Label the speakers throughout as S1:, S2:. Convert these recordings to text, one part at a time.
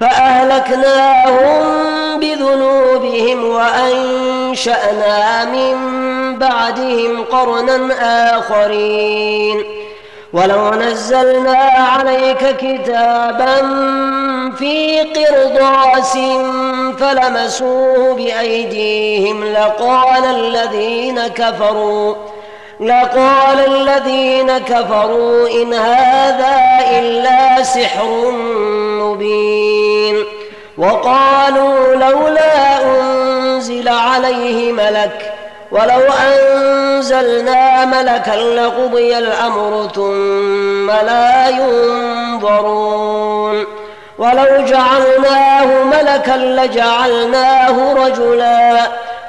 S1: فأهلكناهم بذنوبهم وأنشأنا من بعدهم قرنا آخرين ولو نزلنا عليك كتابا في قرطاس فلمسوه بأيديهم لقال الذين كفروا لقال الذين كفروا إن هذا إلا سحر مبين وقالوا لولا أنزل عليه ملك ولو أنزلنا ملكا لقضي الأمر ثم لا ينظرون ولو جعلناه ملكا لجعلناه رجلاً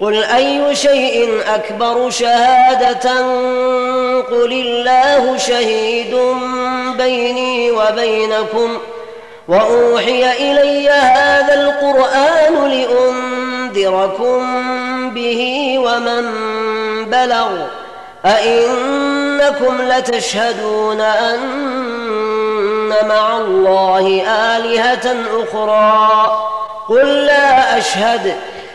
S1: قل أي شيء أكبر شهادة قل الله شهيد بيني وبينكم وأوحي إلي هذا القرآن لأنذركم به ومن بلغ أئنكم لتشهدون أن مع الله آلهة أخرى قل لا أشهد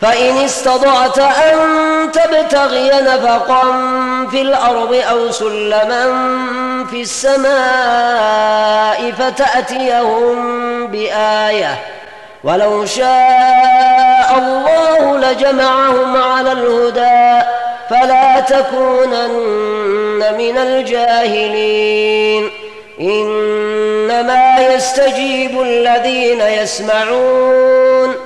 S1: فإن استطعت أن تبتغي نفقا في الأرض أو سلما في السماء فتأتيهم بآية ولو شاء الله لجمعهم على الهدى فلا تكونن من الجاهلين إنما يستجيب الذين يسمعون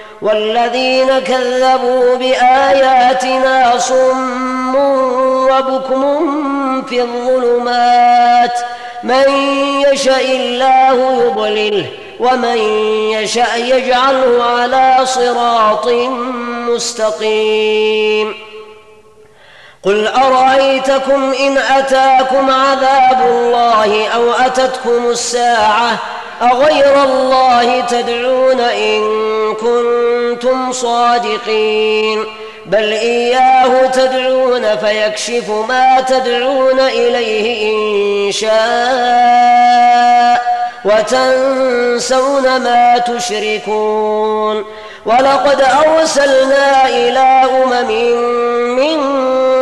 S1: والذين كذبوا بآياتنا صم وبكم في الظلمات من يشاء الله يضلله ومن يشاء يجعله على صراط مستقيم قل أرأيتكم إن أتاكم عذاب الله أو أتتكم الساعة أغير الله تدعون إن كنتم صادقين بل إياه تدعون فيكشف ما تدعون إليه إن شاء وتنسون ما تشركون ولقد أرسلنا إلى أمم من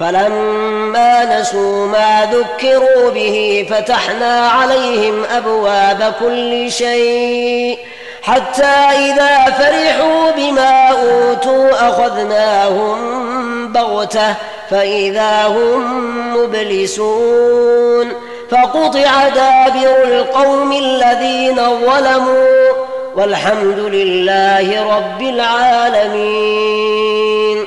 S1: فلما نسوا ما ذكروا به فتحنا عليهم ابواب كل شيء حتى اذا فرحوا بما اوتوا اخذناهم بغته فاذا هم مبلسون فقطع دابر القوم الذين ظلموا والحمد لله رب العالمين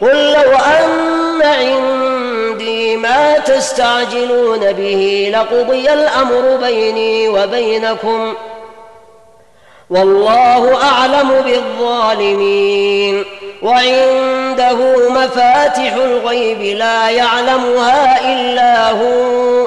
S1: قل لو أن عندي ما تستعجلون به لقضي الأمر بيني وبينكم والله أعلم بالظالمين وعنده مفاتح الغيب لا يعلمها إلا هو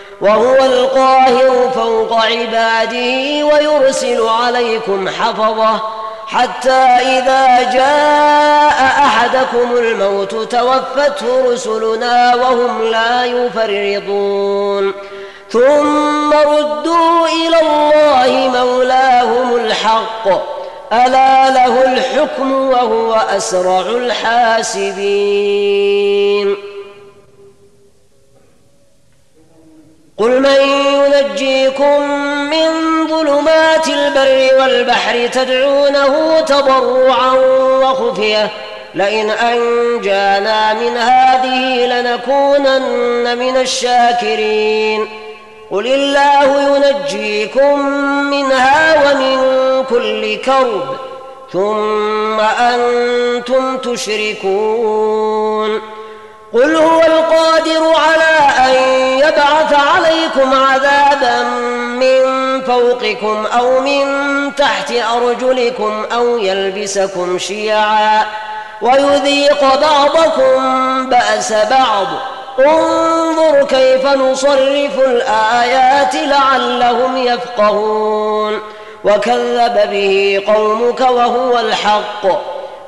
S1: وهو القاهر فوق عباده ويرسل عليكم حفظه حتى إذا جاء أحدكم الموت توفته رسلنا وهم لا يفرطون ثم ردوا إلى الله مولاهم الحق ألا له الحكم وهو أسرع الحاسبين قل من ينجيكم من ظلمات البر والبحر تدعونه تضرعا وخفيه لئن أنجانا من هذه لنكونن من الشاكرين قل الله ينجيكم منها ومن كل كرب ثم أنتم تشركون قل هو القادر على أن يبعث عليكم عذابا من فوقكم أو من تحت أرجلكم أو يلبسكم شيعا ويذيق بعضكم بأس بعض انظر كيف نصرف الآيات لعلهم يفقهون وكذب به قومك وهو الحق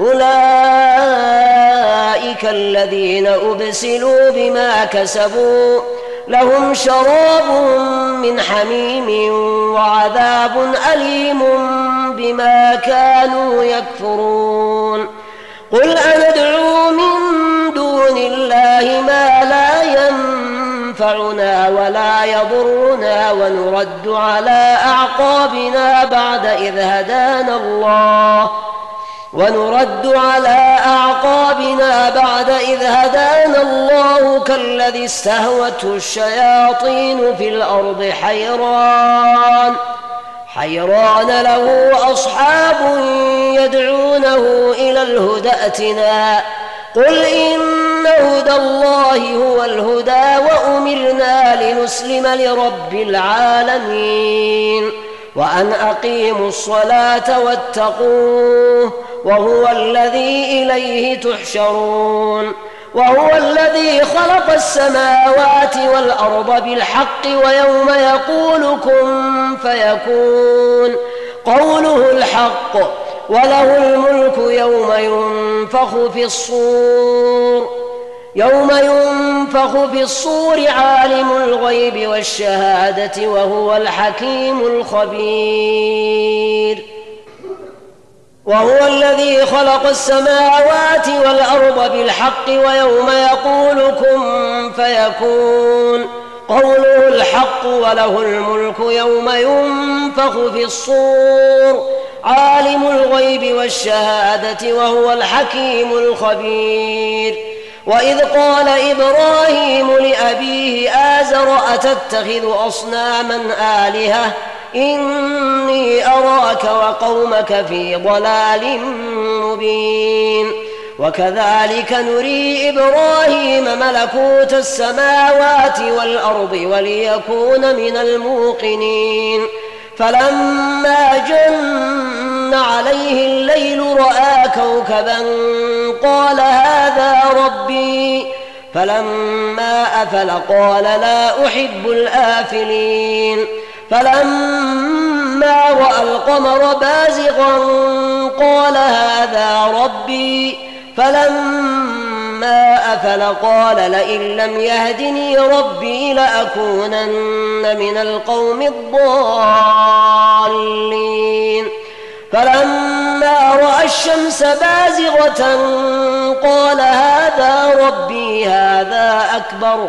S1: أولئك الذين أبسلوا بما كسبوا لهم شراب من حميم وعذاب أليم بما كانوا يكفرون قل أندعو من دون الله ما لا ينفعنا ولا يضرنا ونرد على أعقابنا بعد إذ هدانا الله ونرد على أعقابنا بعد إذ هدانا الله كالذي استهوته الشياطين في الأرض حيران حيران له أصحاب يدعونه إلى الهدى ائتنا قل إن هدى الله هو الهدى وأمرنا لنسلم لرب العالمين وأن أقيموا الصلاة واتقوه وهو الذي إليه تحشرون وهو الذي خلق السماوات والأرض بالحق ويوم يقول كن فيكون قوله الحق وله الملك يوم ينفخ في الصور يوم ينفخ في الصور عالم الغيب والشهادة وهو الحكيم الخبير وهو الذي خلق السماوات والأرض بالحق ويوم يقول كن فيكون قوله الحق وله الملك يوم ينفخ في الصور عالم الغيب والشهادة وهو الحكيم الخبير وإذ قال إبراهيم لأبيه آزر أتتخذ أصناما آلهةً إني أراك وقومك في ضلال مبين وكذلك نري إبراهيم ملكوت السماوات والأرض وليكون من الموقنين فلما جن عليه الليل رأى كوكبا قال هذا ربي فلما أفل قال لا أحب الآفلين فلما رأى القمر بازغا قال هذا ربي فلما أفل قال لئن لم يهدني ربي لأكونن من القوم الضالين فلما رأى الشمس بازغة قال هذا ربي هذا أكبر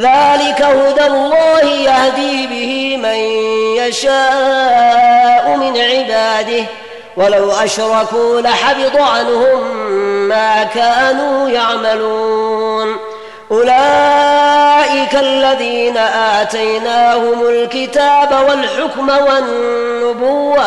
S1: ذلك هدى الله يهدي به من يشاء من عباده ولو أشركوا لحبط عنهم ما كانوا يعملون أولئك الذين آتيناهم الكتاب والحكم والنبوة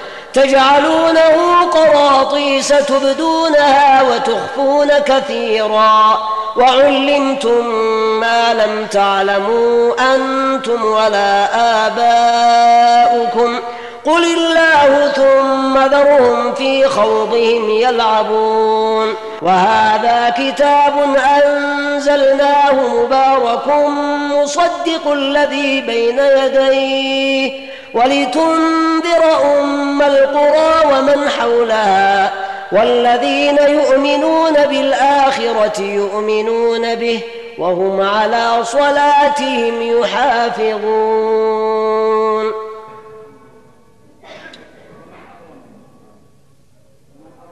S1: تجعلونه قراطيس تبدونها وتخفون كثيرا وعلمتم ما لم تعلموا انتم ولا اباؤكم قل الله ثم ذرهم في خوضهم يلعبون وهذا كتاب انزلناه مبارك مصدق الذي بين يديه ولتنذر أم القرى ومن حولها والذين يؤمنون بالآخرة يؤمنون به وهم على صلاتهم يحافظون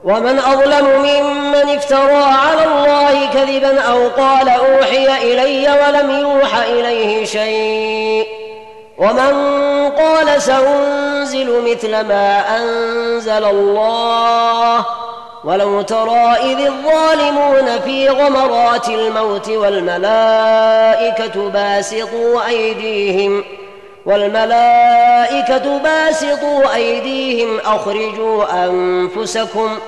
S1: ومن أظلم ممن افترى على الله كذبا أو قال أوحي إلي ولم يوحى إليه شيء ومن قال سأنزل مثل ما أنزل الله ولو ترى إذ الظالمون في غمرات الموت والملائكة باسطوا أيديهم والملائكة باسطوا أيديهم أخرجوا أنفسكم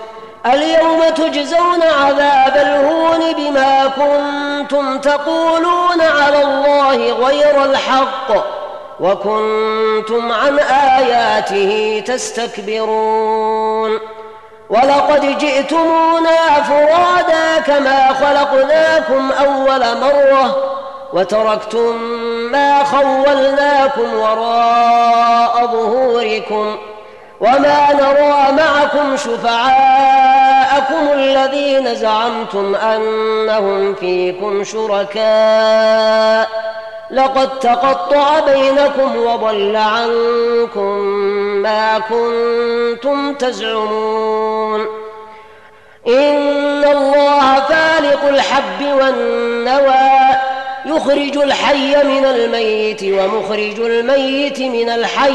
S1: اليوم تجزون عذاب الهون بما كنتم تقولون على الله غير الحق وكنتم عن آياته تستكبرون ولقد جئتمونا فرادا كما خلقناكم أول مرة وتركتم ما خولناكم وراء ظهوركم ۖ وما نرى معكم شفعاءكم الذين زعمتم أنهم فيكم شركاء لقد تقطع بينكم وضل عنكم ما كنتم تزعمون إن الله فالق الحب والنوى يخرج الحي من الميت ومخرج الميت من الحي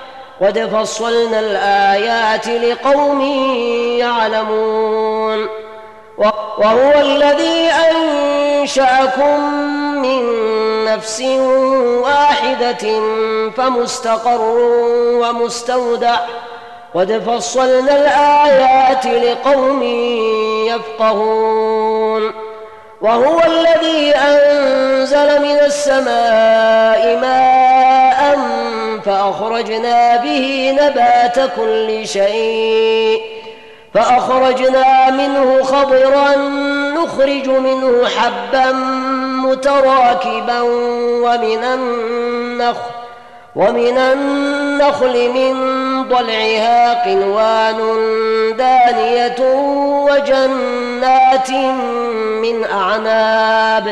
S1: قد فصلنا الآيات لقوم يعلمون وهو الذي أنشأكم من نفس واحدة فمستقر ومستودع قد فصلنا الآيات لقوم يفقهون وهو الذي أنزل من السماء ماء فأخرجنا به نبات كل شيء فأخرجنا منه خضرا نخرج منه حبا متراكبا ومن النخل ومن النخل من ضلعها قنوان دانية وجنات من أعناب ۖ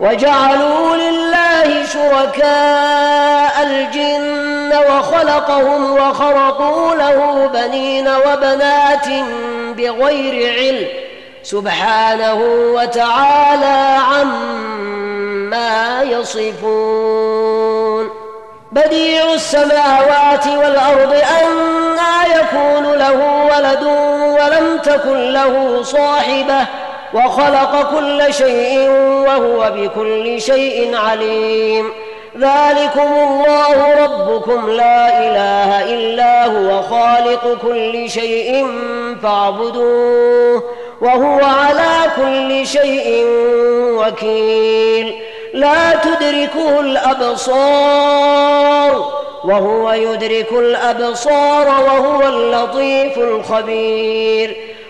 S1: وجعلوا لله شركاء الجن وخلقهم وخرقوا له بنين وبنات بغير علم سبحانه وتعالى عما يصفون بديع السماوات والأرض أنا يكون له ولد ولم تكن له صاحبه وخلق كل شيء وهو بكل شيء عليم ذلكم الله ربكم لا اله الا هو خالق كل شيء فاعبدوه وهو على كل شيء وكيل لا تدركه الابصار وهو يدرك الابصار وهو اللطيف الخبير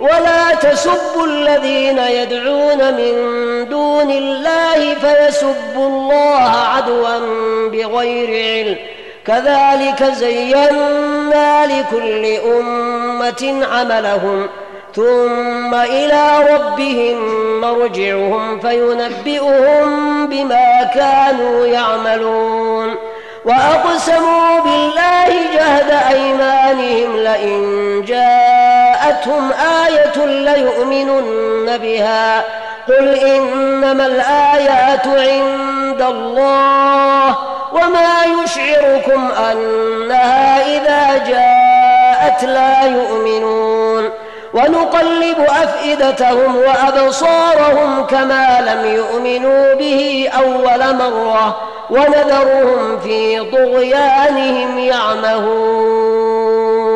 S1: ولا تسبوا الذين يدعون من دون الله فيسبوا الله عدوا بغير علم كذلك زينا لكل أمة عملهم ثم إلى ربهم مرجعهم فينبئهم بما كانوا يعملون وأقسموا بالله جهد أيمانهم لئن جاءوا جاءتهم آية ليؤمنن بها قل إنما الآيات عند الله وما يشعركم أنها إذا جاءت لا يؤمنون ونقلب أفئدتهم وأبصارهم كما لم يؤمنوا به أول مرة ونذرهم في طغيانهم يعمهون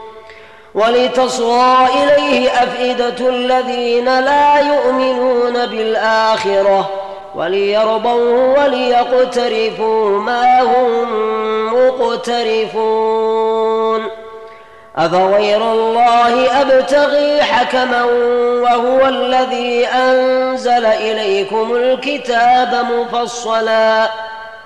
S1: ولتصغى إليه أفئدة الذين لا يؤمنون بالآخرة وليرضوا وليقترفوا ما هم مقترفون أفغير الله أبتغي حكما وهو الذي أنزل إليكم الكتاب مفصلاً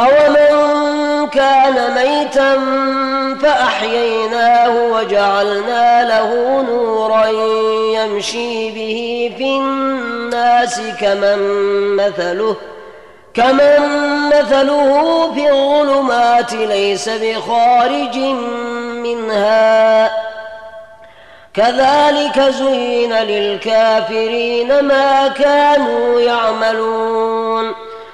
S1: أَوَمَنْ كَانَ مَيْتًا فَأَحْيَيْنَاهُ وَجَعَلْنَا لَهُ نُورًا يَمْشِي بِهِ فِي النَّاسِ كَمَنْ مَثَلُهُ كمن مثله في الظلمات ليس بخارج منها كذلك زين للكافرين ما كانوا يعملون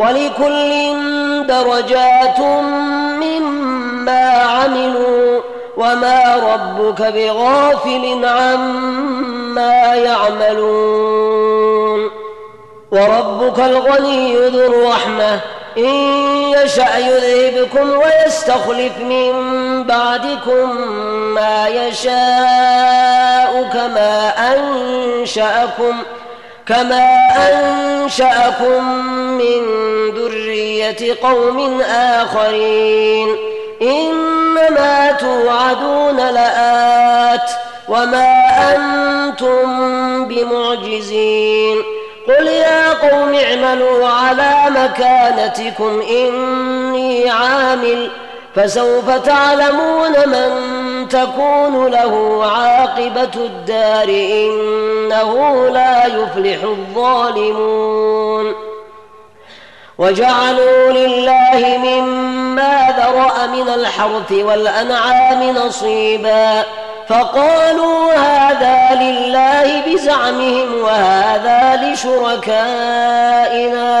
S1: ولكل درجات مما عملوا وما ربك بغافل عما يعملون وربك الغني ذو الرحمه إن يشأ يذهبكم ويستخلف من بعدكم ما يشاء كما أنشأكم ۖ كما أنشأكم من ذرية قوم آخرين إنما توعدون لآت وما أنتم بمعجزين قل يا قوم اعملوا على مكانتكم إني عامل ۖ فسوف تعلمون من تكون له عاقبة الدار إنه لا يفلح الظالمون وجعلوا لله مما ذرأ من الحرث والأنعام نصيبا فقالوا هذا لله بزعمهم وهذا لشركائنا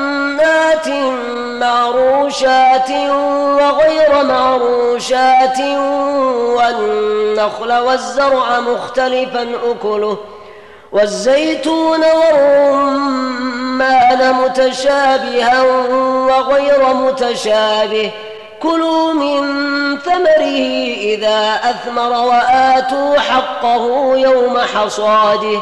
S1: جنات معروشات وغير معروشات والنخل والزرع مختلفا أكله والزيتون والرمان متشابها وغير متشابه كلوا من ثمره إذا أثمر وآتوا حقه يوم حصاده ۖ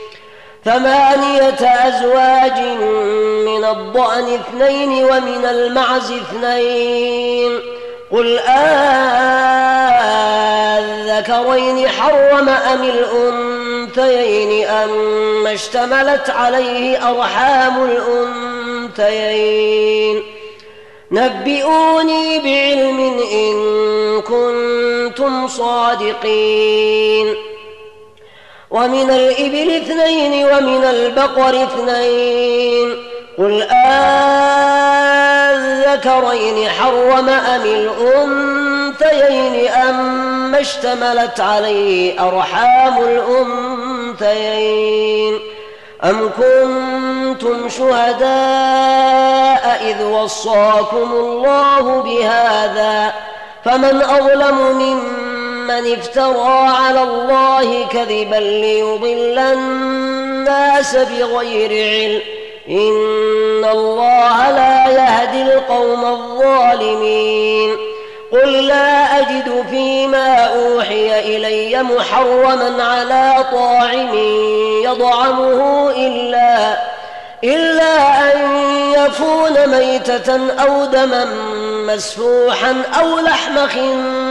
S1: ثمانية أزواج من الضأن اثنين ومن المعز اثنين قل آذكرين حرم أم الأنثيين أم اشتملت عليه أرحام الأنثيين نبئوني بعلم إن كنتم صادقين ومن الإبل اثنين ومن البقر اثنين قل أذكرين حرم أم الأنثيين أم اشتملت عليه أرحام الأنثيين أم كنتم شهداء إذ وصاكم الله بهذا فمن أظلم ممن من افترى على الله كذبا ليضل الناس بغير علم إن الله لا يهدي القوم الظالمين قل لا أجد فيما أوحي إلي محرما على طاعم يطعمه إلا إلا أن يكون ميتة أو دما مسفوحا أو لحم خنزير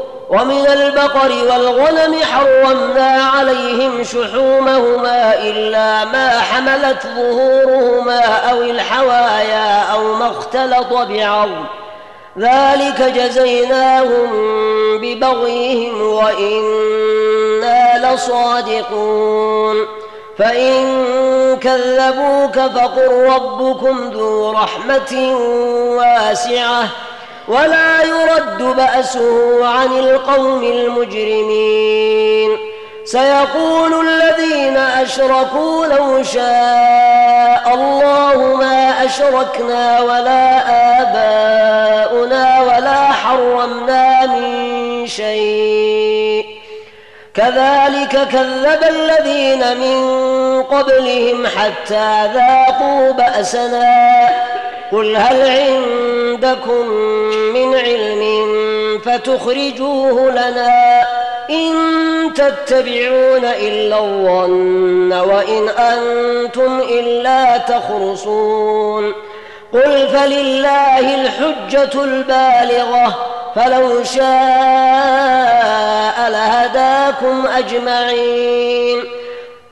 S1: ومن البقر والغنم حرمنا عليهم شحومهما إلا ما حملت ظهورهما أو الحوايا أو ما اختلط بعظم ذلك جزيناهم ببغيهم وإنا لصادقون فإن كذبوك فقل ربكم ذو رحمة واسعة ولا يرد بأسه عن القوم المجرمين سيقول الذين أشركوا لو شاء الله ما أشركنا ولا آباؤنا ولا حرمنا من شيء كذلك كذب الذين من قبلهم حتى ذاقوا بأسنا قل هل عند عندكم من علم فتخرجوه لنا إن تتبعون إلا الظن وإن أنتم إلا تخرصون قل فلله الحجة البالغة فلو شاء لهداكم أجمعين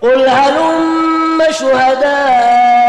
S1: قل هلم شهداء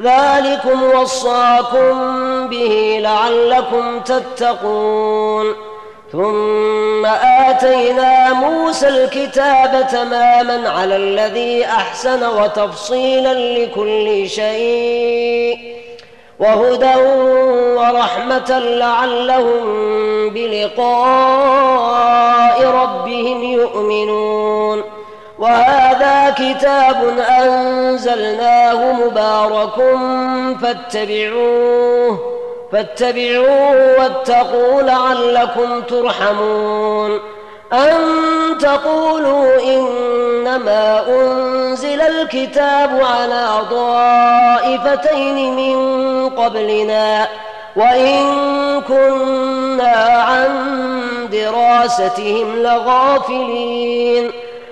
S1: ذلكم وصاكم به لعلكم تتقون ثم اتينا موسى الكتاب تماما على الذي احسن وتفصيلا لكل شيء وهدى ورحمه لعلهم بلقاء ربهم يؤمنون وهذا كتاب أنزلناه مبارك فاتبعوه فاتبعوه واتقوا لعلكم ترحمون أن تقولوا إنما أنزل الكتاب على طائفتين من قبلنا وإن كنا عن دراستهم لغافلين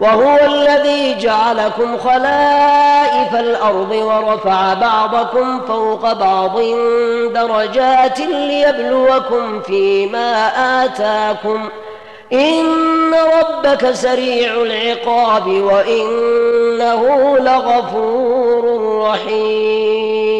S1: وهو الذي جعلكم خلائف الأرض ورفع بعضكم فوق بعض درجات ليبلوكم فيما آتاكم إن ربك سريع العقاب وإنه لغفور رحيم